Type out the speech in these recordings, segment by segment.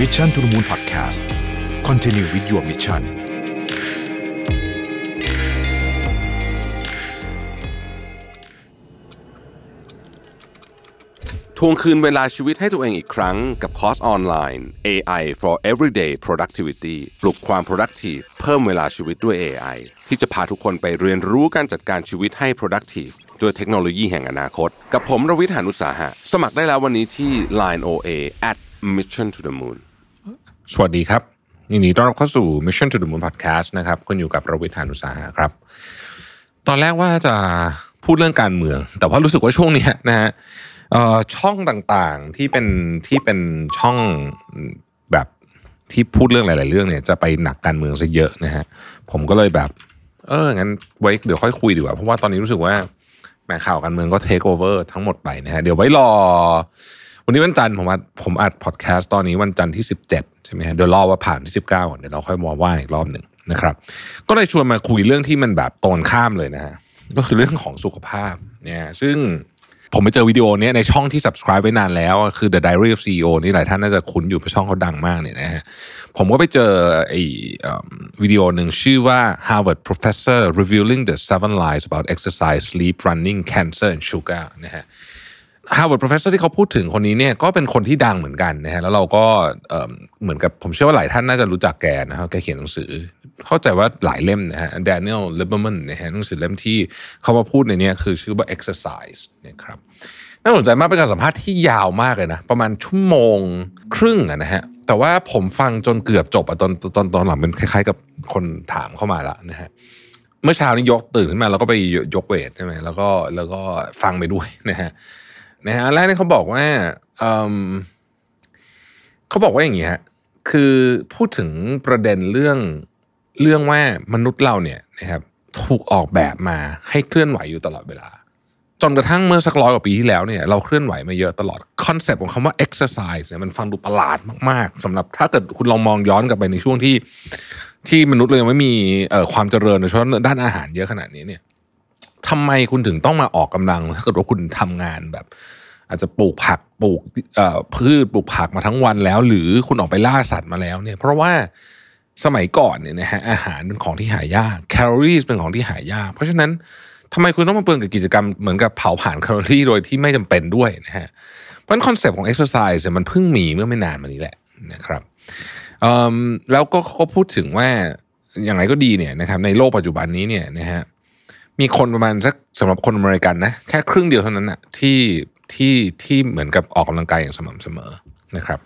Mission to the Moon Podcast Continue with your mission ทวงคืนเวลาชีวิตให้ตัวเองอีกครั้งกับคอร์สออนไลน์ AI for Everyday Productivity ปลุกความ productive เพิ่มเวลาชีวิตด้วย AI ที่จะพาทุกคนไปเรียนรู้การจัดการชีวิตให้ productive ด้วยเทคโนโลยีแห่งอนาคต กับผมรวิทยานุสาหะ สมัครได้แล้ววันนี้ที่ Line OA at Mission to the Moon สวัสดีครับยินดีต้อนรับเข้าสู่ Mission to the Moon Podcast นะครับคุณอยู่กับรวิทยานุสาหะครับ ตอนแรกว่าจะพูดเรื่องการเมือง แต่ว่ารู้สึกว่าช่วงนี้นะฮะช่องต่างๆที่เป็นที่เป็นช่องแบบที่พูดเรื่องหลาย ๆ เรื่องเนี่ยจะไปหนักการเมืองซะเยอะนะฮะผมก็เลยแบบ เอองั้นไว้เดี๋ยวค่อยคุยดีกว่าเพราะว่าตอนนี้รู้สึกว่าแหมข่าวการเมืองก็ take over ทั้งหมดไปนะฮะเดี๋ยวไว้รอ วันนี้วันจันทร์ผมอัดผมอัดพอดแคสต์ตอนนี้วันจันทร์ที่ 17ใช่ไหมฮะเดี๋ยวรอว่าผ่านที่ 19ก่อนเดี๋ยวเราค่อยมาว่าอีกรอบหนึ่งนะครับ ก็เลยชวนมาคุยเรื่องที่มันแบบตรงข้ามเลยนะฮะก็คือเรื่องของสุขภาพเนี่ยซึ่งผมไปเจอวิดีโอนี้ในช่องที่ subscribe ไว้นานแล้ว คือ The Diary of CEO นี่หลายท่านน่าจะคุ้นอยู่เพราะช่องเขาดังมากเนี่ยนะฮะผมก็ไปเจอไอ้วิดีโอหนึ่งชื่อว่า Harvard Professor Revealing the Seven Lies About Exercise Sleep Running Cancer and Sugar นะฮะ Harvard Professor ที่เขาพูดถึงคนนี้เนี่ยก็เป็นคนที่ดังเหมือนกันนะฮะแล้วเราก็เหมือนกับผมเชื่อว่าหลายท่านน่าจะรู้จักแกนะครับแกเขียนหนังสือ เข้าใจว่าหลายเล่มนะฮะ Daniel Lieberman นะฮะหนังสือเล่มที่เขามาพูดในนี้คือชื่อว่า Exercise นะครับน่าสนใจมากเป็นการสัมภาษณ์ที่ยาวมากเลยนะ ประมาณชั่วโมงครึ่งนะฮะแต่ว่าผมฟังจนเกือบจบอะตอนตอนตอนหลังเป็นคล้ายๆ กับคนถามเข้ามาละนะฮะเมื่อเช้านี้ยกตื่นขึ้นมาแล้วก็ไปยกเวทใช่ไหมแล้วก็แล้วก็ฟังไปด้วยนะฮะ นะฮะอันแรกนี่เขาบอกว่าเขาบอกว่าอย่างนี้ฮะคือพูดถึงประเด็นเรื่องเรื่องว่ามนุษย์เราเนี่ยนะครับถูกออกแบบมาให้เคลื่อนไหวอยู่ตลอดเวลา จนกระทั่งเมื่อสักร้อยกว่าปีที่แล้วเนี่ยเราเคลื่อนไหวมาเยอะตลอดคอนเซปต์ของคำว่า exercise เนี่ยมันฟังดูประหลาดมากๆสำหรับถ้าเกิดคุณลองมองย้อนกลับไปในช่วงที่ที่มนุษย์เรายังไม่มีความเจริญโดยเฉพาะด้านอาหารเยอะขนาดนี้เนี่ย ทำไมคุณถึงต้องมาออกกำลังถ้าเกิดว่าคุณทำงานแบบ อาจจะปลูกผักปลูกพืชปลูกผักมาทั้งวันแล้ว หรือคุณออกไปล่าสัตว์มาแล้วเนี่ย เพราะว่าสมัยก่อนเนี่ยนะฮะอาหารเป็นของที่หายากแคลอรี่เป็นของที่หายาก เพราะฉะนั้นทำไมคุณต้องมาเปลืองกับกิจกรรมเหมือนกับเผาผ่านแคลอรี่โดยที่ไม่จำเป็นด้วยนะฮะเพราะฉะนั้นคอนเซปต์ของ exercise เนี่ยมันเพิ่งมีเมื่อไม่นานมานี้แหละนะครับแล้วก็เขาพูดถึงว่าอย่างไรก็ดีเนี่ยนะครับในโลกปัจจุบันนี้เนี่ยนะฮะ มีคนประมาณสักสำหรับคนอเมริกันนะแค่ครึ่งเดียวเท่านั้นนะที่ที่ที่เหมือนกับออกกำลังกายอย่างสม่ำเสมอนะครับ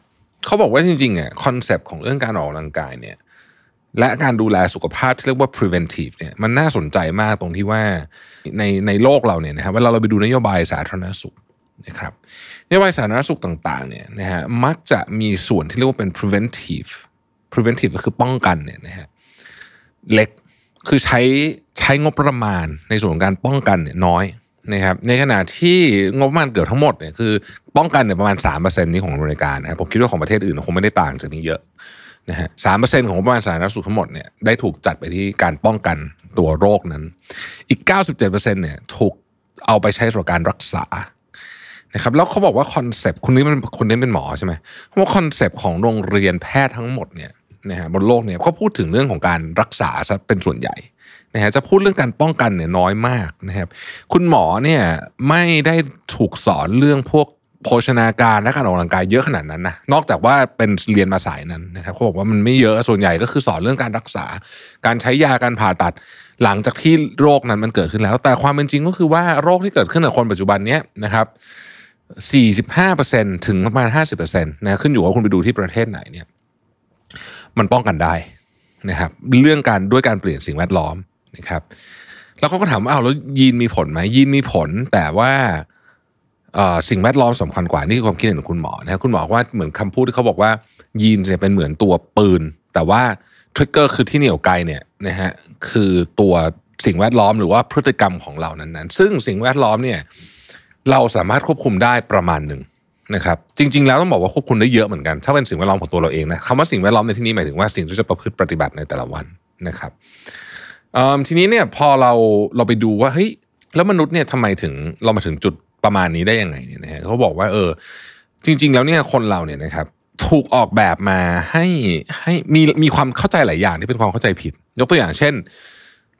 เขาบอกว่าจริงๆอะคอนเซปต์ของเรื่องการออกกำลังกายเนี่ยและการดูแลสุขภาพที่เรียกว่า preventive เนี่ยมันน่าสนใจมากตรงที่ว่าในในโลกเราเนี่ยนะครับเวลาเราไปดูนโยบายสาธารณสุขนะครับนโยบายสาธารณสุขต่างๆเนี่ยนะฮะมักจะมีส่วนที่เรียกว่าเป็น preventive preventive ก็คือป้องกันเนี่ยนะฮะเล็ก คือใช้ใช้งบประมาณในส่วนของการป้องกันเนี่ยน้อยนะครับในขณะที่งบประมาณเกือบทั้งหมดเนี่ยคือป้องกันเนี่ยประมาณ3%นี้ของอเมริกานะครับผมคิดว่าของประเทศอื่นคงไม่ได้ต่างจากนี้เยอะนะฮะสามเปอร์เซ็นต์ของงบประมาณสาธารณสุขทั้งหมดเนี่ยได้ถูกจัดไปที่การป้องกันตัวโรคนั้น อีก 97%เนี่ยถูกเอาไปใช้สำหรับการรักษานะครับแล้วเขาบอกว่าคอนเซปต์คุณนี่มันคุณนี่เป็นหมอใช่ไหมเขาคอนเซปต์ของโรงเรียนแพทย์ทั้งหมดเนี่ย นะฮะบนโลกเนี่ยเขาพูดถึงเรื่องของการรักษาซะเป็นส่วนใหญ่นะฮะจะพูดเรื่องการป้องกันเนี่ยน้อยมากนะครับคุณหมอเนี่ยไม่ได้ถูกสอนเรื่องพวกโภชนาการและการออกกำลังกายเยอะขนาดนั้นนะนอกจากว่าเป็นเรียนมาสายนั้นนะครับเขาบอกว่ามันไม่เยอะส่วนใหญ่ก็คือสอนเรื่องการรักษา การใช้ยาการผ่าตัด หลังจากที่โรคนั้นมันเกิดขึ้นแล้ว แต่ความเป็นจริงก็คือว่าโรคที่เกิดขึ้นกับคนปัจจุบันเนี้ยนะครับ45%ถึงประมาณ 50%นะขึ้นอยู่ว่าคุณไปดูที่ประเทศไหนเนี่ย มันป้องกันได้นะครับ เรื่องการด้วยการเปลี่ยนสิ่งแวดล้อมนะครับ แล้วเขาก็ถามว่าเอ้าแล้วยีนมีผลไหมยีนมีผล แต่ว่าสิ่งแวดล้อมสำคัญกว่านี่คือความคิดเห็นของคุณหมอนะครับคุณหมอว่าเหมือนคำพูดที่เขาบอกว่ายีนเนี่ยเป็นเหมือนตัวปืน แต่ว่าทริกเกอร์คือที่เหนี่ยวไกลเนี่ยนะฮะคือตัวสิ่งแวดล้อมหรือว่าพฤติกรรมของเรานั้นๆ ซึ่งสิ่งแวดล้อมเนี่ยเราสามารถควบคุมได้ประมาณหนึ่ง นะครับจริง ๆ แล้วต้องบอกว่าควบคุมได้เยอะเหมือนกัน ถ้าเป็นสิ่งแวดล้อมของตัวเราเองนะคำว่าสิ่งแวดล้อมในที่นี้หมายถึงว่าสิ่งที่จะประพฤติปฏิบัติในแต่ละวันนะครับทีนี้เนี่ยพอเราเราไปดูว่าเฮ้ยแล้วมนุษย์เนี่ยทำไมถึงเรามาถึงจุดประมาณนี้ได้ยังไงเนี่ยนะฮะเขาบอกว่าเออ จริง ๆ แล้วเนี่ยคนเราเนี่ยนะครับถูกออกแบบมาให้ให้มีมีความเข้าใจหลายอย่างที่เป็นความเข้าใจผิด ยกตัวอย่างเช่น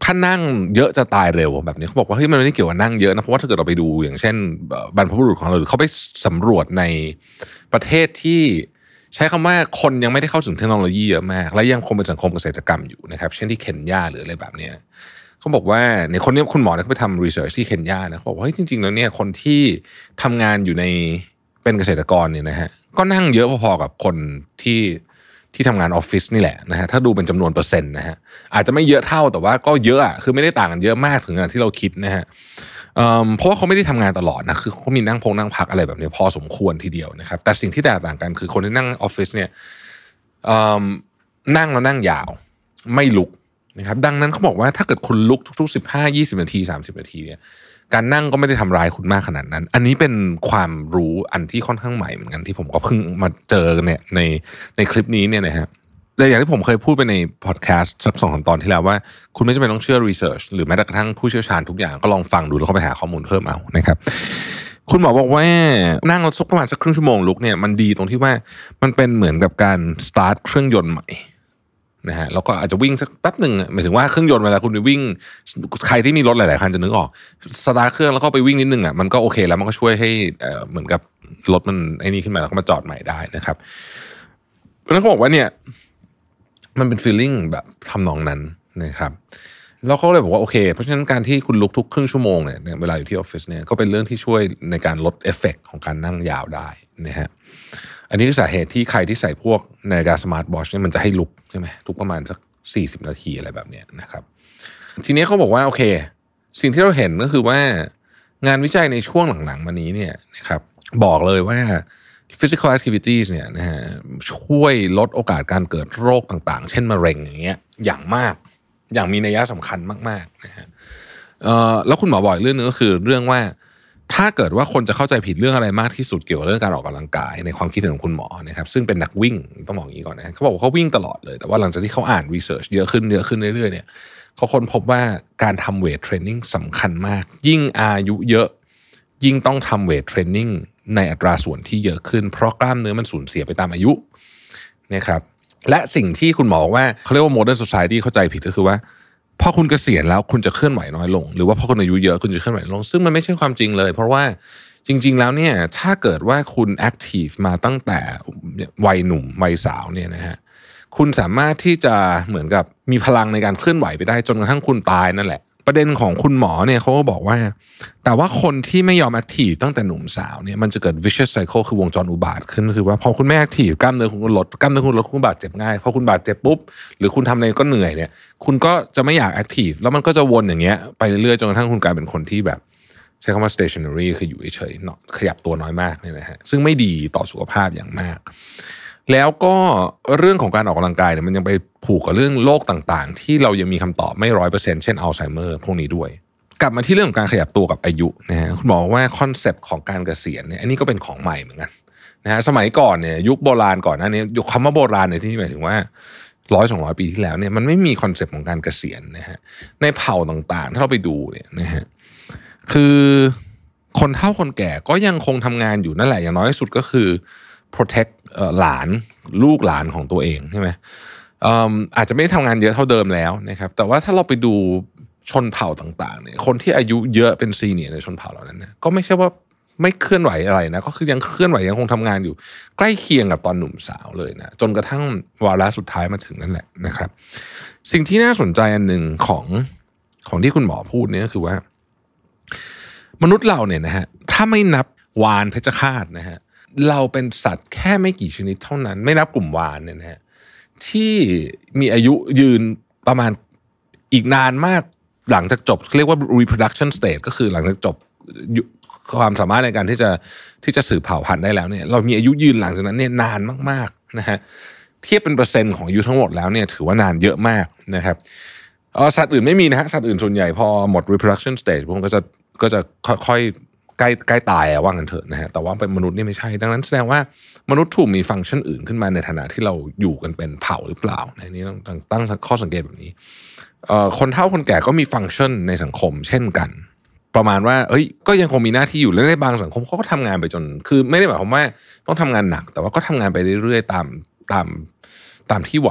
ถ้านั่งเยอะจะตายเร็วแบบนี้เขาบอกว่าเฮ้ยมันไม่ได้เกี่ยวกับนั่งเยอะนะเพราะว่าถ้าเกิดเราไปดูอย่างเช่นบรรพบุรุษของเราหรือเขาไปสำรวจในประเทศที่ใช้คำว่าคนยังไม่ได้เข้าถึงเทคโนโลยีเยอะมาก และยังคงเป็นสังคมเกษตรกรรมอยู่นะครับ เช่นที่เคนยาหรืออะไรแบบเนี้ยเขาบอกว่าเนี่ยคนนี้คุณหมอเนี่ยเขาไปทำรีเสิร์ชที่เคนยานะเขาบอกว่าเฮ้ยจริงๆแล้วเนี่ยคนที่ทำงานอยู่ในเป็นเกษตรกรเนี่ยนะฮะก็นั่งเยอะพอๆกับคนที่ ที่ทำงานออฟฟิศนี่แหละนะฮะถ้าดูเป็นจำนวนเปอร์เซ็นต์นะฮะอาจจะไม่เยอะเท่าแต่ว่าก็เยอะคือไม่ได้ต่างกันเยอะมากถึงขนาดที่เราคิดนะฮะเพราะว่าเขาไม่ได้ทำงานตลอดนะคือเขามีนั่งพงนั่งพักอะไรแบบนี้พอสมควรทีเดียวนะครับแต่สิ่งที่แตกต่างกันคือคนที่นั่งออฟฟิศเนี่ยนั่งแล้วนั่งยาวไม่ลุกนะครับดังนั้นเขาบอกว่าถ้าเกิดคุณลุกทุกๆสิบห้ายี่สิบนาทีสามสิบนาทีเนี่ย การนั่งก็ไม่ได้ทำร้ายคุณมากขนาดนั้น อันนี้เป็นความรู้อันที่ค่อนข้างใหม่เหมือนกันที่ผมก็เพิ่งมาเจอเนี่ยในในคลิปนี้เนี่ยนะฮะแต่อย่างที่ผมเคยพูดไปในพอดแคสต์สักสองสามตอนที่แล้วว่า คุณไม่จำเป็นต้องเชื่อ research หรือแม้แต่กระทั่งผู้เชี่ยวชาญทุกอย่างก็ลองฟังดูแล้วก็ไปหาข้อมูลเพิ่มเอานะครับคุณหมอบอกว่านั่งรถสักประมาณสักครึ่งชั่วโมงลุกเนี่ยมันดีตรงที่ว่ามันเป็นเหมือนกับการสตาร์ทเครื่องยนต์ใหม่ นะฮะแล้วก็อาจจะวิ่งสักแป๊บหนึ่งหมายถึงว่าเครื่องยนต์เวลาคุณไปวิ่ง ใครที่มีรถหลายๆคันจะนึกออกสตาร์ทเครื่องแล้วก็ไปวิ่งนิดนึงอะมันก็โอเคแล้วมันก็ช่วยให้เหมือนกับรถมันไอ้นี่ขึ้นมาแล้วก็มาจอดใหม่ได้นะครับเพราะนั้นเขาบอกว่าเนี่ย มันเป็น feeling แบบทำนองนั้นนะครับแล้วเขาเลยบอกว่าโอเค เพราะฉะนั้นการที่คุณลุกทุกครึ่งชั่วโมงเนี่ยเวลาอยู่ที่ออฟฟิศเนี่ยก็เป็นเรื่องที่ช่วยในการลดเอฟเฟกต์ของการนั่งยาวได้นะฮะ อันนี้คือสาเหตุที่ใครที่ใส่พวกนาฬิกาสมาร์ทวอชเนี่ยมันจะให้ลุกใช่ไหมทุกประมาณสักสี่สิบนาทีอะไรแบบเนี้ยนะครับ ทีนี้เขาบอกว่าโอเค สิ่งที่เราเห็นก็คือว่างานวิจัยในช่วงหลังๆมานี้เนี่ยนะครับบอกเลยว่า physical activities เนี่ยนะฮะช่วยลดโอกาสการเกิดโรคต่างๆ เช่นมะเร็งอย่างเงี้ยอย่างมากอย่างมีนัยสำคัญมากๆนะฮะแล้วคุณหมอบอกเรื่องนึงก็คือเรื่องว่า ถ้าเกิดว่าคนจะเข้าใจผิดเรื่องอะไรมากที่สุดเกี่ยวกับเรื่องการออกกำลังกายในความคิดเห็นของคุณหมอนะครับซึ่งเป็นนักวิ่งต้องบอกอย่างนี้ก่อนนะเขาบอกว่าเขาวิ่งตลอดเลย แต่ว่าหลังจากที่เขาอ่านรีเสิร์ชเยอะขึ้นเยอะขึ้นเรื่อยๆเนี่ยเขาค้นพบว่าการทำเวทเทรนนิ่งสำคัญมาก ยิ่งอายุเยอะ ยิ่งต้องทำเวทเทรนนิ่งในอัตราส่วนที่เยอะขึ้น เพราะกล้ามเนื้อมันสูญเสียไปตามอายุนะครับและสิ่งที่คุณหมอกว่าเขาเรียกว่า modern society เข้าใจผิดก็คือว่า พอคุณเกษียณแล้วคุณจะเคลื่อนไหวน้อยลง หรือว่าพอคุณอายุเยอะคุณจะเคลื่อนไหวน้อยลง ซึ่งมันไม่ใช่ความจริงเลย เพราะว่าจริง ๆ แล้วเนี่ยถ้าเกิดว่าคุณ active มาตั้งแต่วัยหนุ่มวัยสาวเนี่ยนะฮะคุณสามารถที่จะเหมือนกับมีพลังในการเคลื่อนไหวไปได้จนกระทั่งคุณตายนั่นแหละ ประเด็นของคุณหมอเนี่ยเขาก็บอกว่า แต่ว่าคนที่ไม่ยอม active ตั้งแต่หนุ่มสาวเนี่ยมันจะเกิด vicious cycle คือวงจรอุบาทว์ขึ้นคือว่าพอคุณไม่ active กล้ามเนื้อคุณลดกล้ามเนื้อคุณลดคุณบาดเจ็บง่ายพอคุณบาดเจ็บปุ๊บหรือคุณทำอะไรก็เหนื่อยเนี่ยคุณก็จะไม่อยาก active แล้วมันก็จะวนอย่างเงี้ยไปเรื่อยๆจนกระทั่งคุณกลายเป็นคนที่แบบใช้คำว่า stationary คืออยู่เฉยๆขยับตัวน้อยมากเนี่ยนะฮะซึ่งไม่ดีต่อสุขภาพอย่างมาก แล้วก็เรื่องของการออกกำลังกายเนี่ยมันยังไปผูกกับเรื่องโรคต่างๆ ที่เรายังมีคำตอบไม่ร้อยเปอร์เซ็นต์เช่นอัลไซเมอร์พวกนี้ด้วย กลับมาที่เรื่องของการขยับตัวกับอายุนะฮะคุณหมอว่าคอนเซปต์ของการเกษียณเนี่ยอันนี้ก็เป็นของใหม่เหมือนกันนะฮะสมัยก่อนเนี่ยยุคโบราณก่อนหน้านี้ยุคคำว่าโบราณในที่นี้หมายถึงว่าร้อยสองร้อยปีที่แล้วเนี่ยมันไม่มีคอนเซปต์ของการเกษียณนะฮะในเผ่าต่างๆ ถ้าเราไปดูเนี่ยนะฮะคือคนเฒ่าคนแก่ก็ยังคงทำงานอยู่นั่นแหละอย่างน้อยที่สุดก็คือ protect หลานลูกหลานของตัวเองใช่ไหมอาจจะไม่ได้ทำงานเยอะเท่าเดิมแล้วนะครับ แต่ว่าถ้าเราไปดูชนเผ่าต่างๆเนี่ยคนที่อายุเยอะเป็นซีเนียในชนเผ่าเหล่านั้นนะก็ไม่ใช่ว่าไม่เคลื่อนไหวอะไรนะก็คือยังเคลื่อนไหวยังคงทำงานอยู่ ใกล้เคียงกับตอนหนุ่มสาวเลยนะจนกระทั่งวาระสุดท้ายมาถึงนั่นแหละนะครับ สิ่งที่น่าสนใจอันหนึ่งของของที่คุณหมอพูดเนี่ยก็คือว่า มนุษย์เราเนี่ยนะฮะถ้าไม่นับวานเพชฌฆาตนะฮะ เราเป็นสัตว์แค่ไม่กี่ชนิดเท่านั้น ไม่นับกลุ่มวานเนี่ยนะฮะที่มีอายุยืนประมาณอีกนานมากหลังจากจบ เรียกว่า reproduction stage ก็คือหลังจากจบความสามารถในการที่จะที่จะสืบเผ่าพันธุ์ได้แล้วเนี่ยเรามีอายุยืนหลังจากนั้นเนี่ยนานมากๆนะฮะเทียบเป็นเปอร์เซ็นต์ของอายุทั้งหมดแล้วเนี่ยถือว่านานเยอะมากนะครับสัตว์อื่นไม่มีนะฮะสัตว์อื่นส่วนใหญ่พอหมด reproduction stage พวกมันก็จะก็จะค่อย ใกล้ใกล้ตายอะว่างันเถอะนะฮะแต่ว่าเป็นมนุษย์นี่ไม่ใช่ ดังนั้นแสดงว่ามนุษย์ถูกมีฟังก์ชันอื่นขึ้นมาในฐานะที่เราอยู่กันเป็นเผ่าหรือเปล่าในนี้ต้องตั้งข้อสังเกตแบบนี้คนเฒ่าคนแก่ก็มีฟังก์ชันในสังคมเช่นกัน ประมาณว่าเอ้ยก็ยังคงมีหน้าที่อยู่และในบางสังคมเขาก็ทำงานไปจน คือไม่ได้หมายความว่าต้องทำงานหนัก แต่ว่าก็ทำงานไปเรื่อยๆตามตามตามที่ไหว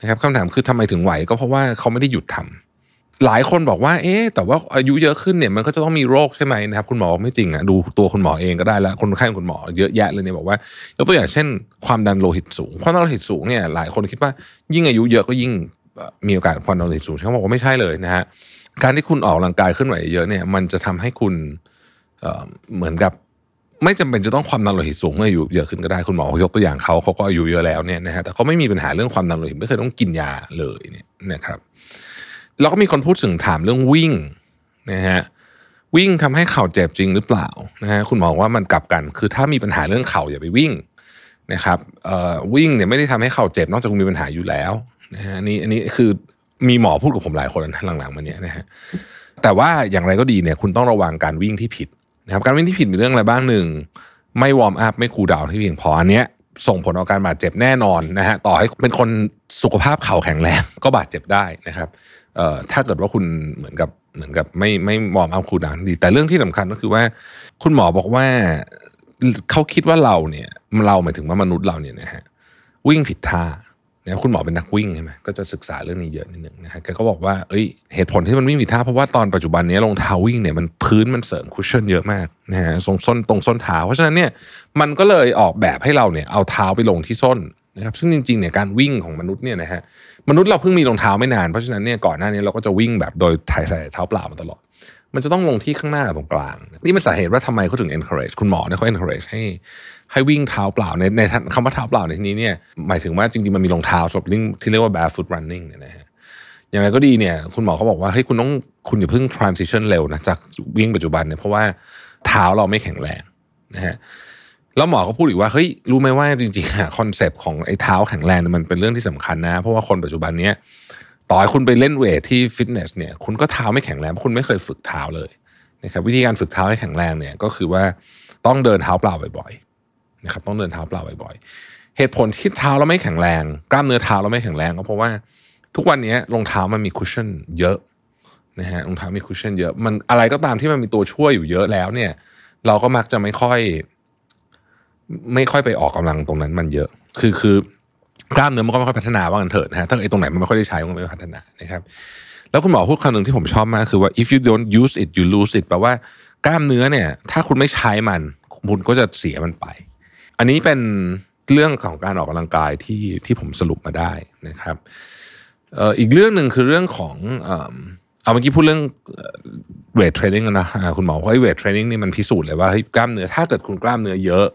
นะครับคำถามคือทำไมถึงไหวก็เพราะว่าเขาไม่ได้หยุดทำ หลายคนบอกว่า เอ๊แต่ว่าอายุเยอะขึ้นเนี่ยมันก็จะต้องมีโรคใช่ไหมนะครับ คุณหมอไม่จริงอะดูตัวคุณหมอเองก็ได้แล้วคนไข้คุณหมอเยอะแยะเลยเนี่ยบอกว่ายกตัวอย่างเช่น ความดันโลหิตสูงความดันโลหิตสูงเนี่ยหลายคนคิดว่ายิ่งอายุเยอะก็ยิ่งมีโอกาสความดันโลหิตสูงเขาบอกว่าไม่ใช่เลยนะฮะการที่คุณออกกำลังกายขึ้นไหวเยอะเนี่ยมันจะทำให้คุณเเหมือนกับไม่จำเป็นจะต้องความดันโลหิตสูงเมื่ออายุเยอะขึ้นก็ได้คุณหมอยกตัวอย่างเขาเขาก็อายุเยอะแล้วเนี่ยนะฮะแต่เขาไม่มีปัญหาเรื่องความดันโลหิตไม่เคยต้องกินยาเลยเนี่ยนะครับ แล้วก็มีคนพูดถึงถามเรื่องวิ่งนะฮะวิ่งทำให้เข่าเจ็บจริงหรือเปล่านะฮะคุณหมอว่ามันกลับกัน คือถ้ามีปัญหาเรื่องเข่าอย่าไปวิ่งนะครับวิ่งเนี่ยไม่ได้ทำให้เข่าเจ็บนอกจากคุณมีปัญหาอยู่แล้วนะฮะนนี้อันนี้คือมีหมอพูดกับผมหลายคนนะหลังๆมาเนี้ยนะฮะแต่ว่าอย่างไรก็ดีเนี่ยคุณต้องระวังการวิ่งที่ผิดนะครับการวิ่งที่ผิดมีเรื่องอะไรบ้างหนึ่งไม่ warm up ไม่ cool down ที่เพียงพออันเนี้ย ส่งผลต่อการบาดเจ็บแน่นอนนะฮะต่อให้เป็นคนสุขภาพเข่าแข็งแรงก็บาดเจ็บได้นะครับเอ่อถ้าเกิดว่าคุณเหมือนกับเหมือนกับไม่ไม่ warm up cool down ดี แต่เรื่องที่สำคัญก็คือว่า คุณหมอบอกว่าเขาคิดว่าเราเนี่ย เราหมายถึงว่ามนุษย์เราเนี่ยนะฮะวิ่งผิดท่า นี่ยคุณหมอเป็นนักวิ่งใช่ไหมก็จะศึกษาเรื่องนี้เยอะนิดหนึ่งนะฮะแกก็บอกว่าเอ้ยเหตุผลที่มันวิ่งผิดท่าเพราะว่าตอนปัจจุบันนี้รองเท้าวิ่งเนี่ยมันพื้นมันเสริมคุชชั่นเยอะมากนะฮะตรงส้นตรงส้นเท้าเพราะฉะนั้นเนี่ยมันก็เลยออกแบบให้เราเนี่ยเอาเท้าไปลงที่ส้นนะครับซึ่งจริงๆเนี่ยการวิ่งของมนุษย์เนี่ยนะฮะมนุษย์เราเพิ่งมีรองเท้าไม่นานเพราะฉะนั้นเนี่ยก่อนหน้านี้เราก็จะวิ่งแบบโดยถ่ายใส่เท้าเปล่ามาตลอด มันจะต้องลงที่ข้างหน้าตรงกลาง นี่เป็นสาเหตุว่าทำไมเขาถึง encourage คุณหมอเนี่ยเขา encourage ให้ ให้วิ่งเท้าเปล่าในในคำว่าเท้าเปล่าในที่นี้เนี่ยหมายถึงว่าจริงๆมันมีรองเท้าสำหรับวิ่งที่เรียกว่า barefoot running เนี่ยนะฮะอย่างไรก็ดีเนี่ยคุณหมอเขาบอกว่าเฮ้ยคุณต้องคุณอย่าเพิ่ง transition เร็วนะจากวิ่งปัจจุบันเนี่ยเพราะว่าเท้าเราไม่แข็งแรงนะฮะแล้วหมอก็พูดอีกว่าเฮ้ยรู้ไหมว่าจริงๆอะคอนเซปต์ของไอ้เท้าแข็งแรงมันเป็นเรื่องที่สำคัญนะ เพราะว่าคนปัจจุบันเนี้ยต่อให้คุณไปเล่น weight ที่ฟิตเนสเนี่ยคุณก็เท้าไม่แข็งแรงเพราะคุณไม่เคยฝึกเท้าเลยนะครับวิธีการฝึกเท้าให้แข็งแรงเนี่ยก็คือว่าต้องเดินเท้าเปล่าบ่อยๆ นะครับต้องเดินเท้าเปล่าบ่อยๆ เหตุผลที่เท้าเราไม่แข็งแรง กล้ามเนื้อเท้าเราไม่แข็งแรงก็เพราะว่าทุกวันนี้รองเท้ามันมี cushion เยอะนะฮะรองเท้ามี cushion เยอะมันอะไรก็ตามที่มันมีตัวช่วยอยู่เยอะแล้วเนี่ย เราก็มักจะไม่ค่อย ไม่ค่อยไปออกกำลังตรงนั้นมันเยอะ คือคือกล้ามเนื้อมันก็ไม่ค่อยพัฒนาว่ากันเถิดนะฮะถ้าไอ้ตรงไหนมันไม่ค่อยได้ใช้มันไม่พัฒนานะครับ แล้วคุณหมอพูดคำหนึ่งที่ผมชอบมากคือว่า if you don't use it you lose it แปลว่ากล้ามเนื้อเนี่ย ถ้าคุณไม่ใช้มันคุณก็จะเสียมันไป อันนี้เป็นเรื่องของการออกกำลังกายที่ที่ผมสรุปมาได้นะครับอีกเรื่องหนึ่งคือเรื่องของเอาเมื่อกี้พูดเรื่องเวทเทรนนิ่งนะคุณหมอว่าเวทเทรนนิ่งนี่มันพิสูจน์เลยว่าเฮ้ยกล้ามเนื้อถ้าเกิดคุณกล้ามเนื้อเยอะ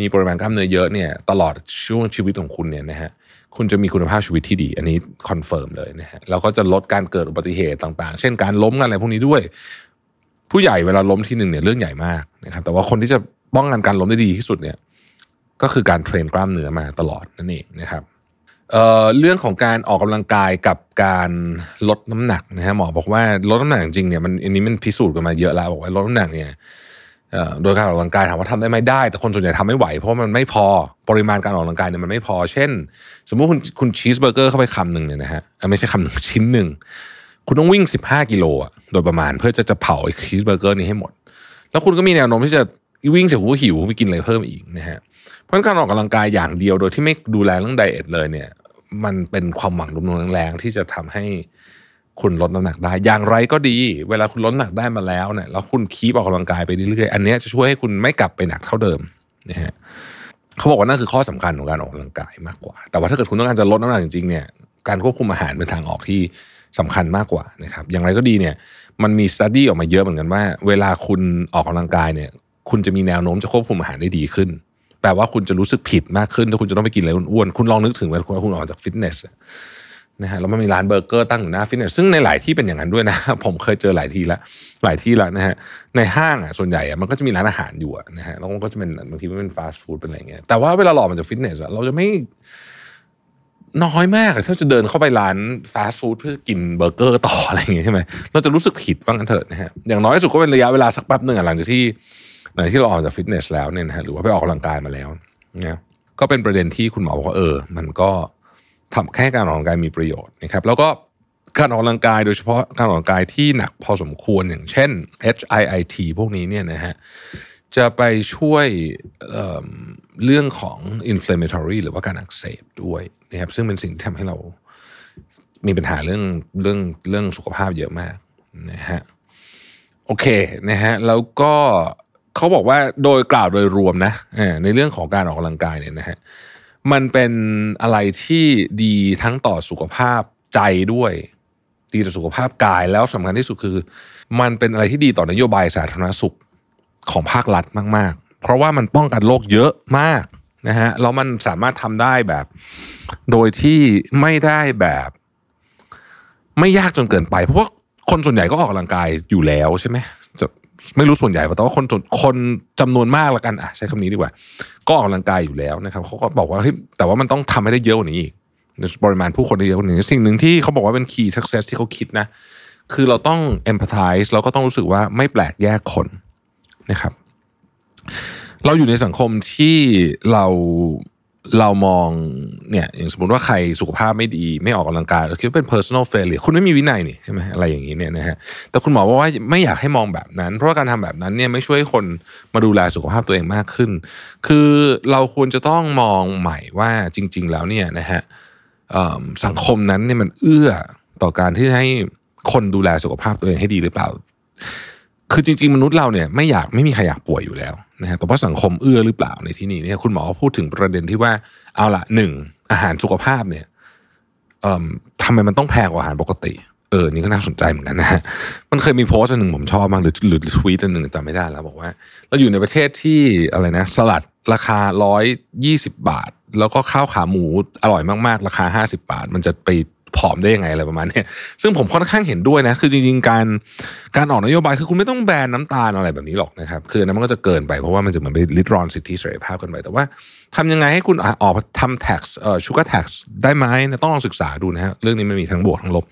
มีปริมาณกล้ามเนื้อเยอะเนี่ยตลอดช่วงชีวิตของคุณเนี่ยนะฮะคุณจะมีคุณภาพชีวิตที่ดี อันนี้ confirm เลยนะฮะแล้วก็จะลดการเกิดอุบัติเหตุต่างๆ เช่นการล้มกันอะไรพวกนี้ด้วย ผู้ใหญ่เวลาล้มทีหนึ่งเนี่ยเรื่องใหญ่มากนะครับแต่ว่าคนที่จะป้องกันการล้มได้ดีที่สุดเนี่ยก็คือการ train กล้ามเนื้อมาตลอดนั่นเองนะครับเเรื่องของการออกกำลังกายกับการลดน้ำหนักนะฮะหมอบอกว่าลดน้ำหนักจริงเนี่ยมันอันนี้มันพิสูจน์กันมาเยอะแล้วบอกว่าลดน้ำหนักเนี่ยโดยการออกกำลังกายถามว่าทำได้ไหมได้ แต่คนส่วนใหญ่ทำไม่ไหวเพราะมันไม่พอปริมาณการออกกำลังกายเนี่ยมันไม่พอ เช่น สมมุติคุณคุณชีสเบอร์เกอร์เข้าไปคำหนึ่งเนี่ยนะฮะไม่ใช่คำหนึ่งชิ้นหนึ่ง คุณต้องวิ่ง 15 กิโลอะโดยประมาณเพื่อจะจะเผาไอ้ชีสเบอร์เกอร์นี้ให้หมด แล้วคุณก็มีแนวโน้มที่จะวิ่งเสร็จก็หิวไปกินอะไรเพิ่มอีกนะฮะเพราะการออกกำลังกายอย่างเดียวโดยที่ไม่ดูแลเรื่อง diet เลยเนี่ย มันเป็นความหวังลมๆแล้งๆที่จะทำให้คุณลดน้ำหนักได้ อย่างไรก็ดี เวลาคุณลดน้ำหนักได้มาแล้วเนี่ยแล้วคุณคีบออกกำลังกายไปเรื่อยๆอันนี้จะช่วยให้คุณไม่กลับไปหนักเท่าเดิมนะฮะเขาบอกว่านั่นคือข้อสำคัญของการออกกำลังกายมากกว่า แต่ว่าถ้าเกิดคุณต้องการจะลดน้ำหนักจริงๆเนี่ยการควบคุมอาหารเป็นทางออกที่ สำคัญมากกว่านะครับ อย่างไรก็ดีเนี่ย มันมีสต๊าดี้ออกมาเยอะเหมือนกันว่า เวลาคุณออกกำลังกายเนี่ย คุณจะมีแนวโน้มจะควบคุมอาหารได้ดีขึ้น แปลว่าคุณจะรู้สึกผิดมากขึ้นถ้าคุณจะต้องไปกินอะไรอ้วนๆคุณลองนึกถึงเวลาคุณออกจากฟิตเนสนะฮะแล้วมันมีร้านเบอร์เกอร์ตั้งอยู่หน้าฟิตเนสซึ่งในหลายที่เป็นอย่างนั้นด้วยนะผมเคยเจอหลายทีแล้วหลายที่แล้วนะฮะในห้างอะส่วนใหญ่อะมันก็จะมีร้านอาหารอยู่นะฮะแล้วมันก็จะเป็นบางทีมันเป็นฟาสต์ฟู้ดเป็นอะไรเงี้ยแต่ว่าเวลาหลอกมันจากฟิตเนสเราจะไม่ น้อยมากถ้าจะเดินเข้าไปร้านฟาสต์ฟู้ดเพื่อกินเบอร์เกอร์ต่ออะไรอย่างเงี้ยใช่ไหมเราจะรู้สึกผิดว่างั้นเถอะนะฮะอย่างน้อยสุดก็เป็นระยะเวลาสักแป๊บหนึ่งหลังจากที่หลังจากที่เราออกจากฟิตเนสแล้วเนี่ยนะฮะหรือว่าไปออกกำลังกายมาแล้วเนี่ยก็เป็นประเด็นที่คุณหมอบอกว่าเออ มันก็ทำแค่การออกกำลังกายมีประโยชน์นะครับ แล้วก็การออกกำลังกายโดยเฉพาะการออกกำลังกายที่หนักพอสมควรอย่างเช่น HIIT พวกนี้เนี่ยนะฮะจะไปช่วย เรื่องของ inflammatory หรือว่าการอักเสบด้วยนะครับซึ่งเป็นสิ่งที่ทำให้เรามีปัญหาเรื่องเรื่องเรื่องสุขภาพเยอะมากนะฮะโอเคนะฮะแล้วก็เขาบอกว่าโดยกล่าวโดยรวมนะในเรื่องของการออกกำลังกายเนี่ยนะฮะมันเป็นอะไรที่ดีทั้งต่อสุขภาพใจด้วย ดีต่อสุขภาพกายแล้วสำคัญที่สุดคือ มันเป็นอะไรที่ดีต่อนโยบายสาธารณสุขของภาครัฐมาก เพราะว่ามันป้องกันโรคเยอะมากนะฮะแล้วมันสามารถทำได้แบบ โดยที่ไม่ได้แบบ ไม่ยากจนเกินไป เพราะว่าคนส่วนใหญ่ก็ออกกำลังกายอยู่แล้วใช่ไหมจะไม่รู้ส่วนใหญ่แต่ว่าคนคนจำนวนมากละกันอะใช้คำนี้ดีกว่า ก็ออกกำลังกายอยู่แล้วนะครับเขาก็บอกว่าเฮ้ยแต่ว่ามันต้องทำให้ได้เยอะกว่านี้อีกปริมาณผู้คนได้เยอะกว่านี้สิ่งหนึ่งที่เขาบอกว่าเป็น key success ที่เขาคิดนะ คือเราต้อง empathize เราก็ต้องรู้สึกว่าไม่แปลกแยกคนนะครับ เราอยู่ในสังคมที่เราเรามองเนี่ยอย่างสมมติว่าใครสุขภาพไม่ดีไม่ออกกำลังกายเราคิดว่าเป็น personal failure คุณไม่มีวินัยนี่ใช่ไหมอะไรอย่างนี้เนี่ยนะฮะแต่คุณหมอบอกว่าไม่อยากให้มองแบบนั้น เพราะว่าการทำแบบนั้นเนี่ยไม่ช่วยคนมาดูแลสุขภาพตัวเองมากขึ้น คือเราควรจะต้องมองใหม่ว่าจริง ๆ แล้วเนี่ยนะฮะสังคมนั้นเนี่ยมันเอื้อต่อการที่ให้คนดูแลสุขภาพตัวเองให้ดีหรือเปล่า คือจริง ๆ มนุษย์เราเนี่ยไม่อยากไม่มีใครอยากป่วยอยู่แล้ว นะฮะแต่ว่าสังคมเอื้อหรือเปล่าในที่นี้เนี่ยคุณหมอพูดถึงประเด็นที่ว่าเอาละหนึ่งอาหารสุขภาพเนี่ยทำไมมันต้องแพงกว่าอาหารปกติ เออ นี่ก็น่าสนใจเหมือนกันนะ มันเคยมีโพสต์หนึ่งผมชอบมากหรือหรือทวีตอันหนึ่งจำไม่ได้แล้วบอกว่า เราอยู่ในประเทศที่อะไรนะ สลัดราคาร้อยยี่สิบบาท แล้วก็ข้าวขาหมูอร่อยมากๆ ราคาห้าสิบาท มันจะไป ผอมได้ยังไงอะไรประมาณนี้ซึ่งผมค่อนข้างเห็นด้วยนะ คือจริงๆการการออกนโยบายคือคุณไม่ต้องแบนน้ำตาลอะไรแบบนี้หรอกนะครับ คือนั้นมันก็จะเกินไปเพราะว่ามันจะเหมือนไปลิดรอนสิทธิเสรีภาพกันไป แต่ว่าทำยังไงให้คุณออกทำ tax เอ่อ sugar tax ได้ไหมต้องลองศึกษาดูนะฮะเรื่องนี้มันมีทั้งบวกทั้งลบ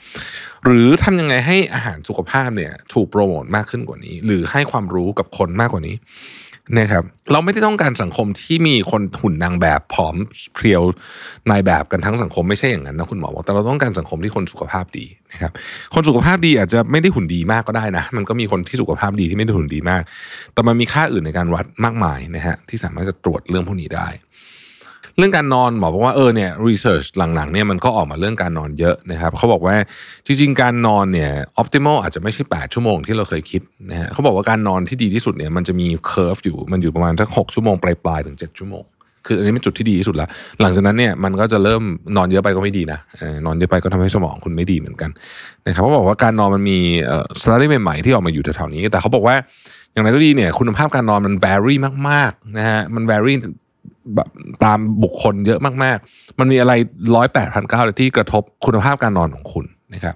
หรือทำยังไงให้อาหารสุขภาพเนี่ยถูกโปรโมทมากขึ้นกว่านี้ หรือให้ความรู้กับคนมากกว่านี้ นะครับเราไม่ได้ต้องการสังคมที่มีคนหุ่นนางแบบผอมเพรียวนายแบบกันทั้งสังคมไม่ใช่อย่างนั้นนะคุณหมอบอกแต่เราต้องการสังคมที่คนสุขภาพดีนะครับคนสุขภาพดีอาจจะไม่ได้หุ่นดีมากก็ได้นะมันก็มีคนที่สุขภาพดีที่ไม่ได้หุ่นดีมาก แต่มันมีค่าอื่นในการวัดมากมายนะฮะที่สามารถจะตรวจเรื่องพวกนี้ได้ เรื่องการนอนหมอบอกว่าเออเนี่ย research หลังๆเนี่ยมันก็ออกมาเรื่องการนอนเยอะนะครับเขาบอกว่าจริง ๆ การนอนเนี่ย optimal อาจจะไม่ใช่ 8 ชั่วโมงที่เราเคยคิดนะฮะเขาบอกว่าการนอนที่ดีที่สุดเนี่ยมันจะมี curve อยู่มันอยู่ประมาณสักหกชั่วโมงปลายๆถึง 7 ชั่วโมง คืออันนี้เป็นจุดที่ดีที่สุดแล้ว หลังจากนั้นเนี่ยมันก็จะเริ่มนอนเยอะไปก็ไม่ดีนะนอนเยอะไปก็ทำให้สมองคุณไม่ดีเหมือนกันนะครับเขาบอกว่าการนอนมันมี stat ใหม่ๆที่ออกมาอยู่แถวๆนี้ แต่เขาบอกว่าอย่างไรก็ดีเนี่ยคุณภาพการนอนมัน vary มากๆนะฮะมัน vary แบบตามบุคคลเยอะมากๆ มันมีอะไรร้อยแปดพันเก้าที่กระทบคุณภาพการนอนของคุณนะครับ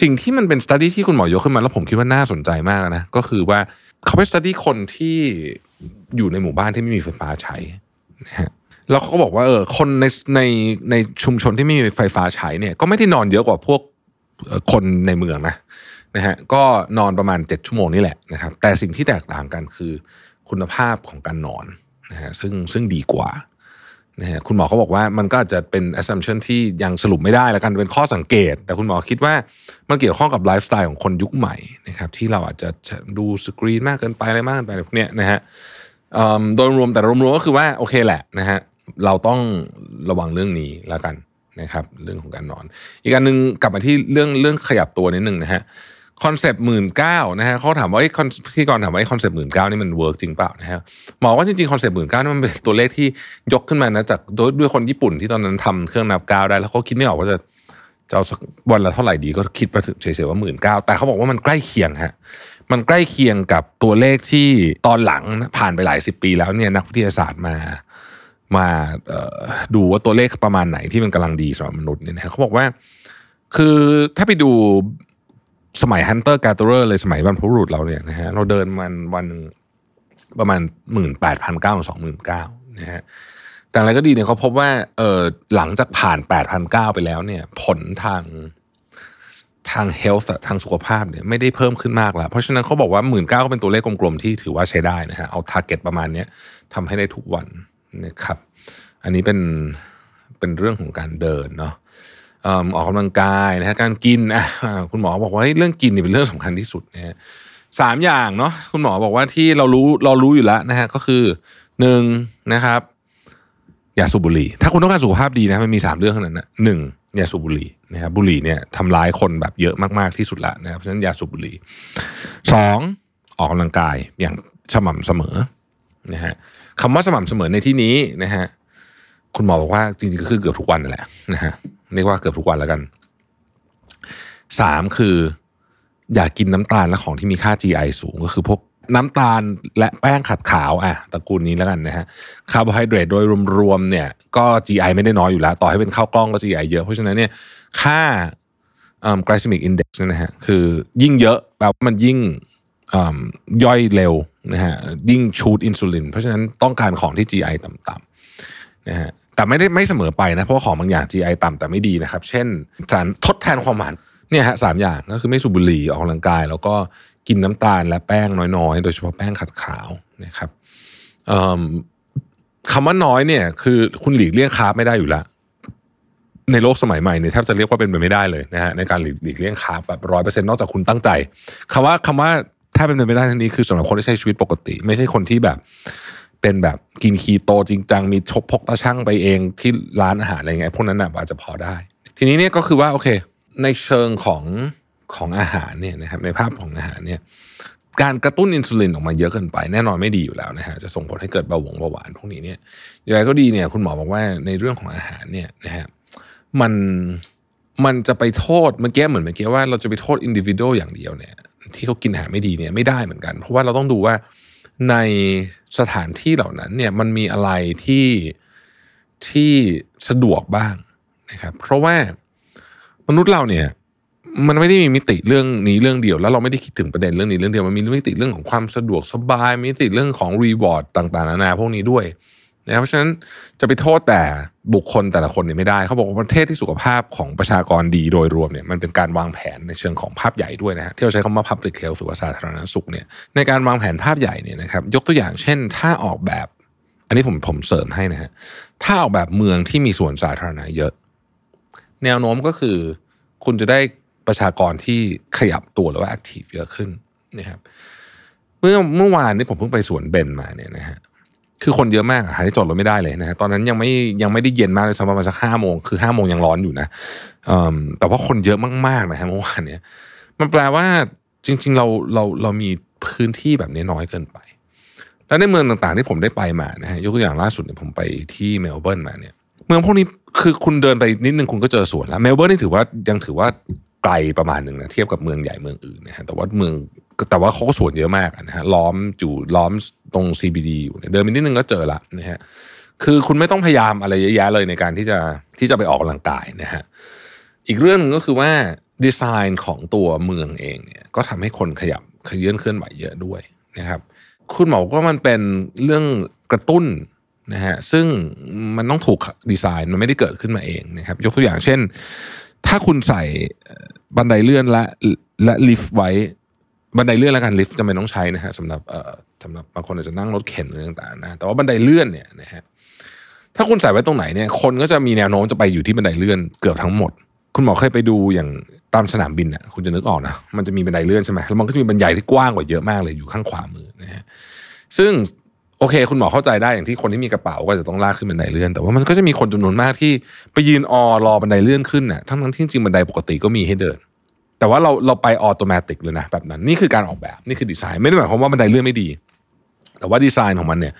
สิ่งที่มันเป็น study ที่คุณหมอยกขึ้นมาแล้วผมคิดว่าน่าสนใจมากนะก็คือว่าเขาไป study คนที่อยู่ในหมู่บ้านที่ไม่มีไฟฟ้าใช้นะฮะแล้วเขาก็บอกว่าเออคนในในในชุมชนที่ไม่มีไฟฟ้าใช้เนี่ยก็ไม่ได้นอนเยอะกว่าพวกคนในเมืองนะนะฮะก็นอนประมาณ 7 ชั่วโมงนี่แหละนะครับแต่สิ่งที่แตกต่างกันคือคุณภาพของการนอน นะฮะซึ่งซึ่งดีกว่านะฮะคุณหมอเขาบอกว่ามันก็อาจจะเป็น assumption ที่ยังสรุปไม่ได้แล้วกันเป็นข้อสังเกต แต่คุณหมอคิดว่ามันเกี่ยวข้องกับไลฟ์สไตล์ของคนยุคใหม่นะครับที่เราอาจจะดูสกรีนมากเกินไปอะไรมากเกินไปพวกนี้นะฮะโดยรวมแต่รวมๆก็คือว่าโอเคแหละนะฮะเราต้องระวังเรื่องนี้แล้วกันนะครับเรื่องของการนอน อีกอันหนึ่งกลับมาที่เรื่องเรื่องขยับตัวนิดหนึ่งนะฮะ concept หมื่นก้าวนะฮะเขาถามว่าไอ้ที่ก่อนถามว่าไอ้ concept หมื่นก้าวนี่มัน work จริงเปล่านะฮะหมอว่าจริงๆ concept หมื่นก้าวนี่มันเป็นตัวเลขที่ยกขึ้นมานะจากโดยด้วยคนญี่ปุ่นที่ตอนนั้นทำเครื่องนับก้าวได้แล้วเขาคิดไม่ออกว่าจะจะเอาวันละเท่าไหร่ดีก็คิดไปเฉยๆว่าหมื่นก้าวแต่เขาบอกว่ามันใกล้เคียงฮะมันใกล้เคียงกับตัวเลขที่ตอนหลังผ่านไปหลายสิบปีแล้วเนี่ยนักวิทยาศาสตร์มามาดูว่าตัวเลขประมาณไหนที่มันกำลังดีสำหรับมนุษย์เนี่ยเขาบอกว่า คือถ้าไปดู สมัย hunter-gatherer เลยสมัยบรรพบุรุษเราเนี่ยนะฮะเราเดินมันวันประมาณหมื่นแปดพันก้าวสองหมื่นก้าวนะฮะแต่อะไรก็ดีเนี่ยเขาพบว่าเออหลังจากผ่านแปดพันก้าวไปแล้วเนี่ย ผลทางทาง health ทางสุขภาพเนี่ยไม่ได้เพิ่มขึ้นมากแล้ว เพราะฉะนั้นเขาบอกว่าหมื่นก้าวก็เป็นตัวเลขกลมๆที่ถือว่าใช้ได้นะฮะเอา target ประมาณเนี้ยทำให้ได้ทุกวันนะครับ อันนี้เป็นเป็นเรื่องของการเดินเนาะ อออกกำลังกายนะฮะการกินอะคุณหมอบอกว่าเรื่องกินนี่เป็นเรื่องสำคัญที่สุดนะฮะสามอย่างเนาะคุณหมอบอกว่าที่เรารู้เรารู้อยู่แล้วนะฮะก็คือหนึ่งนะครับอย่าสูบบุหรี่ ถ้าคุณต้องการสุขภาพดีนะมันมีสามเรื่องเท่านั้นนะหนึ่งอย่าสูบบุหรี่นะครับบุหรี่เนี่ยทำร้ายคนแบบเยอะมากๆที่สุดละนะครับเพราะฉะนั้นอย่าสูบบุหรี่สองออกกำลังกายอย่างสม่ำเสมอนะฮะคำว่าสม่ำเสมอในที่นี้นะฮะคุณหมอบอกว่าจริงๆก็คือเกือบทุกวันนั่นแหละนะฮะ เรียกว่าเกือบทุกวันแล้วกันสามคืออย่ากกินน้ำตาลและของที่มีค่า GI สูงก็คือพวกน้ำตาลและแป้งขัดขาวอะตระกูลนี้แล้วกันนะฮะคาร์โบไฮเดรตโดยรวมๆเนี่ย ก็ GI ไม่ได้น้อยอยู่แล้ว ต่อให้เป็นข้าวกล้องก็ GI เยอะ เพราะฉะนั้นเนี่ยค่าเอ่อ glycemic index เนยนะฮะคือยิ่งเยอะแปลว่ามันยิ่งย่อยเร็วนะฮะยิ่งชูดอินซูลินเพราะฉะนั้นต้องการของที่ GI ต่ำ นะฮะแต่ไม่ได้ไม่เสมอไปนะเพราะว่าของบางอย่าง GI ต่ำแต่ไม่ดีนะครับ เช่นสารทดแทนความหวานเนี่ยฮะสามอย่างก็คือไม่สูบบุหรี่ออกกำลังกาย แล้วก็กินน้ำตาลและแป้งน้อยๆ โดยเฉพาะแป้งขัดขาวนะครับคำว่าน้อยเนี่ยคือคุณหลีกเลี่ยงคาร์บไม่ได้อยู่แล้วในโลกสมัยใหม่เนี่ยแทบจะเรียกว่าเป็นไปไม่ได้เลยนะฮะในการหลีกหลีกเลี่ยงคาร์บแบบร้อยเปอร์เซ็นต์นอกจากคุณตั้งใจคำว่าคำว่าถ้าเป็นไปไม่ได้ทั้งนี้คือสำหรับคนที่ใช้ชีวิตปกติ ไม่ใช่คนที่แบบ เป็นแบบกินคีโตจริงจังมีชบพกตาช่างไปเองที่ร้านอาหารอะไรเงี้ยพวกนั้นนะอาจจะพอได้ ทีนี้เนี่ยก็คือว่าโอเค ในเชิงของของอาหารเนี่ยนะครับในภาพของอาหารเนี่ยการกระตุ้นอินซูลินออกมาเยอะเกินไปแน่นอนไม่ดีอยู่แล้วนะฮะจะส่งผลให้เกิดเบาหวงเบาหวานพวกนี้เนี่ยอย่างไรก็ดีเนี่ยคุณหมอบอกว่าในเรื่องของอาหารเนี่ยนะฮะมันมันจะไปโทษเมื่อกี้เหมือนเมื่อกี้ว่าเราจะไปโทษอินดิวิ a l อย่างเดียวเนี่ยที่เขากินอาหารไม่ดีเนี่ยไม่ได้เหมือนกัน เพราะว่าเราต้องดูว่า ในสถานที่เหล่านั้นเนี่ยมันมีอะไรที่ที่สะดวกบ้างนะครับเพราะว่ามนุษย์เราเนี่ยมันไม่ได้มีมิติเรื่องนี้เรื่องเดียว แล้วเราไม่ได้คิดถึงประเด็นเรื่องนี้เรื่องเดียวมันมีมิติเรื่องของความสะดวกสบายมีมิติเรื่องของรีวอร์ดต่างๆนานาพวกนี้ด้วย นะครับเพราะฉะนั้นจะไปโทษแต่บุคคลแต่ละคนเนี่ยไม่ได้ เขาบอกว่าประเทศที่สุขภาพของประชากรดีโดยรวมเนี่ยมันเป็นการวางแผนในเชิงของภาพใหญ่ด้วยนะฮะที่เราใช้คำว่า public health หรือว่าสาธารณสุขเนี่ยในการวางแผนภาพใหญ่เนี่ยนะครับยกตัวอย่างเช่น ถ้าออกแบบ อันนี้ผมผมเสริมให้นะฮะถ้าออกแบบเมืองที่มีส่วนสาธารณะเยอะ แนวโน้มก็คือคุณจะได้ประชากรที่ขยับตัวหรือว่าแอคทีฟเยอะขึ้นนะครับเมื่อเมื่อวานนี้ผมเพิ่งไปสวนเบนมาเนี่ยนะฮะ คือคนเยอะมากหาที่จอดรถไม่ได้เลยนะฮะตอนนั้นยังไม่ยังไม่ได้เย็นมากเลยสักประมาณสักห้าโมงคือห้าโมงยังร้อนอยู่นะแต่ว่าคนเยอะมากๆนะฮะเมื่อวานเนี่ยมันแปลว่าจริง ๆ เราเราเรามีพื้นที่แบบนี้น้อยเกินไป แล้วในเมืองต่างๆที่ผมได้ไปมานะฮะยกตัวอย่างล่าสุดเนี่ยผมไปที่เมลเบิร์นมาเนี่ยเมืองพวกนี้คือคุณเดินไปนิดนึงคุณก็เจอสวนแล้วเมลเบิร์นนี่ถือว่ายังถือว่าไกลประมาณหนึ่งนะเทียบกับเมืองใหญ่เมืองอื่นนะฮะแต่ว่าเมือง แต่ว่าเขาก็สวนเยอะมากนะฮะล้อมอยู่ล้อมตรง CBD อยู่เดินไปนิดนึงก็เจอละนะฮะคือคุณไม่ต้องพยายามอะไรเยอะแยะเลยในการที่จะที่จะไปออกกำลังกายนะฮะอีกเรื่องหนึงก็คือว่าดีไซน์ของตัวเมืองเองเนี่ยก็ทำให้คนขยับขยื่นเคลื่อนไหวเยอะด้วยนะครับ คุณหมอบอกว่ามันเป็นเรื่องกระตุ้นนะฮะซึ่งมันต้องถูกดีไซน์มันไม่ได้เกิดขึ้นมาเองนะครับ ยกตัวอย่างเช่น ถ้าคุณใส่บันไดเลื่อนและและลิฟต์ไว้ บันไดเลื่อนและการลิฟต์จำเป็นต้องใช้นะฮะสำหรับเอ่อสำหรับบางคนอาจจะนั่งรถเข็นหรือต่างๆนะแต่ว่าบันไดเลื่อนเนี่ยนะฮะถ้าคุณใส่ไว้ตรงไหนเนี่ยคนก็จะมีแนวโน้มจะไปอยู่ที่บันไดเลื่อนเกือบทั้งหมด คุณหมอเคยไปดูอย่างตามสนามบินอะคุณจะนึกออกนะมันจะมีบันไดเลื่อนใช่ไหมแล้วมันก็จะมีบันไดที่กว้างกว่าเยอะมากเลยอยู่ข้างขวามือนะฮะซึ่งโอเค คุณหมอเข้าใจได้อย่างที่คนที่มีกระเป๋าก็จะต้องลากขึ้นบันไดเลื่อน แต่ว่ามันก็จะมีคนจำนวนมากที่ไปยืนออรอบันไดเลื่อนขึ้นน่ะทั้งทั้งที่จริงบันไดปกติก็มีให้เดิน แต่ว่าเราเราไป automatic เลยนะแบบนั้นนี่คือการออกแบบนี่คือดีไซน์ไม่ได้หมายความว่าบันไดเลื่อนไม่ดี แต่ว่าดีไซน์ของมันเนี่ย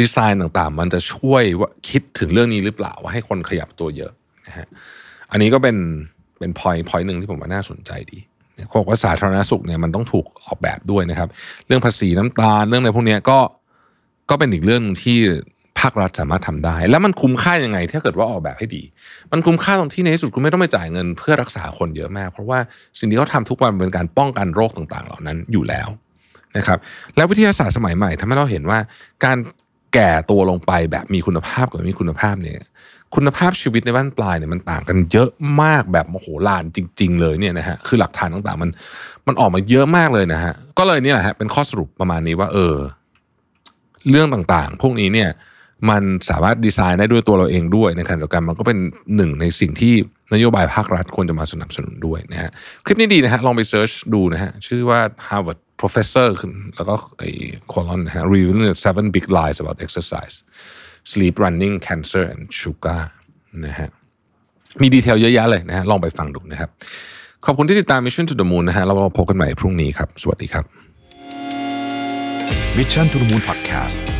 ดีไซน์ต่างๆ มันจะช่วยว่าคิดถึงเรื่องนี้หรือเปล่าว่าให้คนขยับตัวเยอะนะฮะอันนี้ก็เป็นเป็นพอยพอยหนึ่งที่ผมว่าน่าสนใจดีเขาบอกว่าสาธารณสุขเนี่ยมันต้องถูกออกแบบด้วยนะครับ เรื่องภาษีน้ำตาลเรื่องอะไรพวกนี้ก็ก็เป็นอีกเรื่องที่ ภาครัฐสามารถทำได้ แล้วมันคุ้มค่ายังไง ถ้าเกิดว่าออกแบบให้ดี มันคุ้มค่าตรงที่ในที่สุดคุณไม่ต้องไปจ่ายเงินเพื่อรักษาคนเยอะมาก เพราะว่าสิ่งที่เขาทำทุกวันเป็นการป้องกันโรคต่างๆ เหล่านั้นอยู่แล้วนะครับ แล้ววิทยาศาสตร์สมัยใหม่ทำให้เราเห็นว่า การแก่ตัวลงไปแบบมีคุณภาพกับไม่มีคุณภาพเนี่ยคุณภาพชีวิตในบ้านปลายเนี่ยมันต่างกันเยอะมากแบบโมโหลานจริง ๆ เลยเนี่ยนะฮะคือหลักฐานต่างๆ มันมันออกมาเยอะมากเลยนะฮะก็เลยนี่แหละฮะเป็นข้อสรุปประมาณนี้ว่า เออ เรื่องต่างๆ พวกนี้เนี่ย มันสามารถดีไซน์ได้ด้วยตัวเราเองด้วยในขณะเดียวกันมันก็เป็นหนึ่งในสิ่งที่นโยบายภาครัฐควรจะมาสนับสนุนด้วยนะฮะคลิปนี้ดีนะฮะลองไปเซิร์ชดูนะฮะชื่อว่า Harvard Professor ขึ้นแล้วก็ไอ้ colon นะฮะ revealing the seven big lies about exercise sleep running cancer and sugar นะฮะมีดีเทลเยอะแยะเลยนะฮะลองไปฟังดูนะครับ ขอบคุณที่ติดตาม Mission to the Moon นะฮะเราพบกันใหม่พรุ่งนี้ครับ สวัสดีครับ Mission to the Moon Podcast